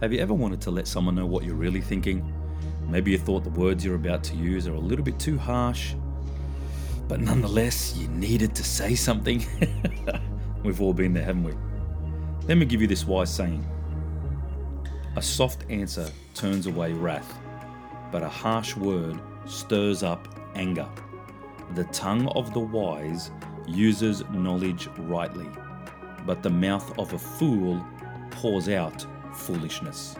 Have you ever wanted to let someone know what you're really thinking? Maybe you thought the words you're about to use are a little bit too harsh, but nonetheless, you needed to say something. We've all been there, haven't we? Let me give you this wise saying A soft answer turns away wrath, but a harsh word stirs up anger. The tongue of the wise uses knowledge rightly, but the mouth of a fool pours out foolishness.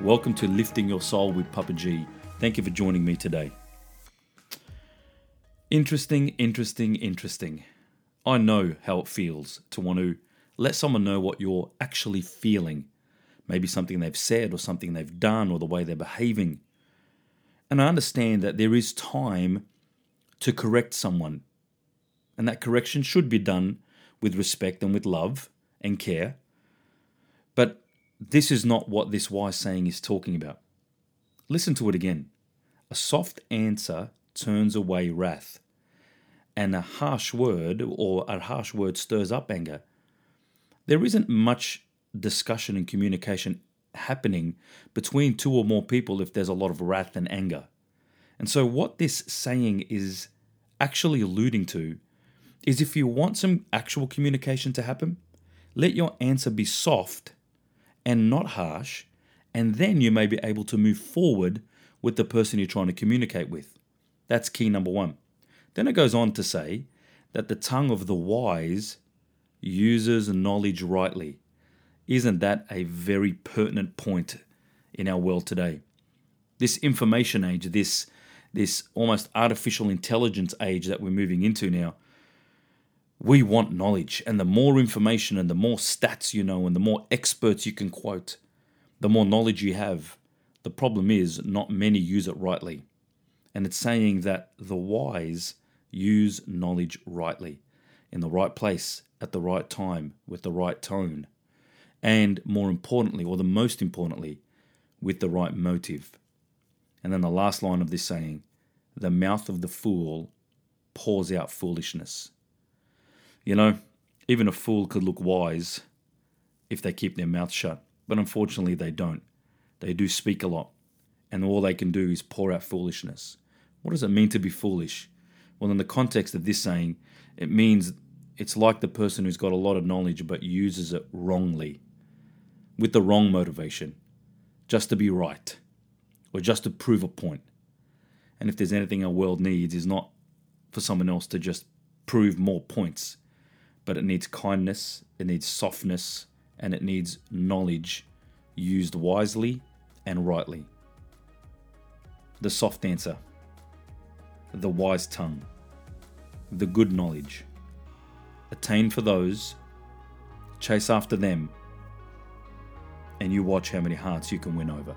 Welcome to Lifting Your Soul with Papa G. Thank you for joining me today. Interesting, interesting, interesting. I know how it feels to want to let someone know what you're actually feeling. Maybe something they've said or something they've done or the way they're behaving. And I understand that there is time to correct someone. And that correction should be done with respect and with love and care. This is not what this wise saying is talking about. Listen to it again. A soft answer turns away wrath, and a harsh word or a harsh word stirs up anger. There isn't much discussion and communication happening between two or more people if there's a lot of wrath and anger. And so, what this saying is actually alluding to is if you want some actual communication to happen, let your answer be soft and not harsh, and then you may be able to move forward with the person you're trying to communicate with. That's key number one. Then it goes on to say that the tongue of the wise uses knowledge rightly. Isn't that a very pertinent point in our world today? This information age, this this almost artificial intelligence age that we're moving into now, we want knowledge. And the more information and the more stats you know and the more experts you can quote, the more knowledge you have. The problem is, not many use it rightly. And it's saying that the wise use knowledge rightly, in the right place, at the right time, with the right tone. And more importantly, or the most importantly, with the right motive. And then the last line of this saying the mouth of the fool pours out foolishness. You know, even a fool could look wise if they keep their mouth shut, but unfortunately they don't. They do speak a lot, and all they can do is pour out foolishness. What does it mean to be foolish? Well, in the context of this saying, it means it's like the person who's got a lot of knowledge but uses it wrongly, with the wrong motivation, just to be right, or just to prove a point. And if there's anything our world needs, is not for someone else to just prove more points but it needs kindness, it needs softness, and it needs knowledge used wisely and rightly. The soft answer, the wise tongue, the good knowledge. Attain for those, chase after them, and you watch how many hearts you can win over.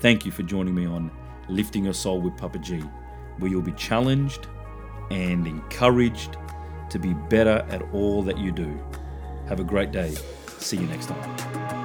Thank you for joining me on Lifting Your Soul with Papa G, where you'll be challenged and encouraged to be better at all that you do. Have a great day. See you next time.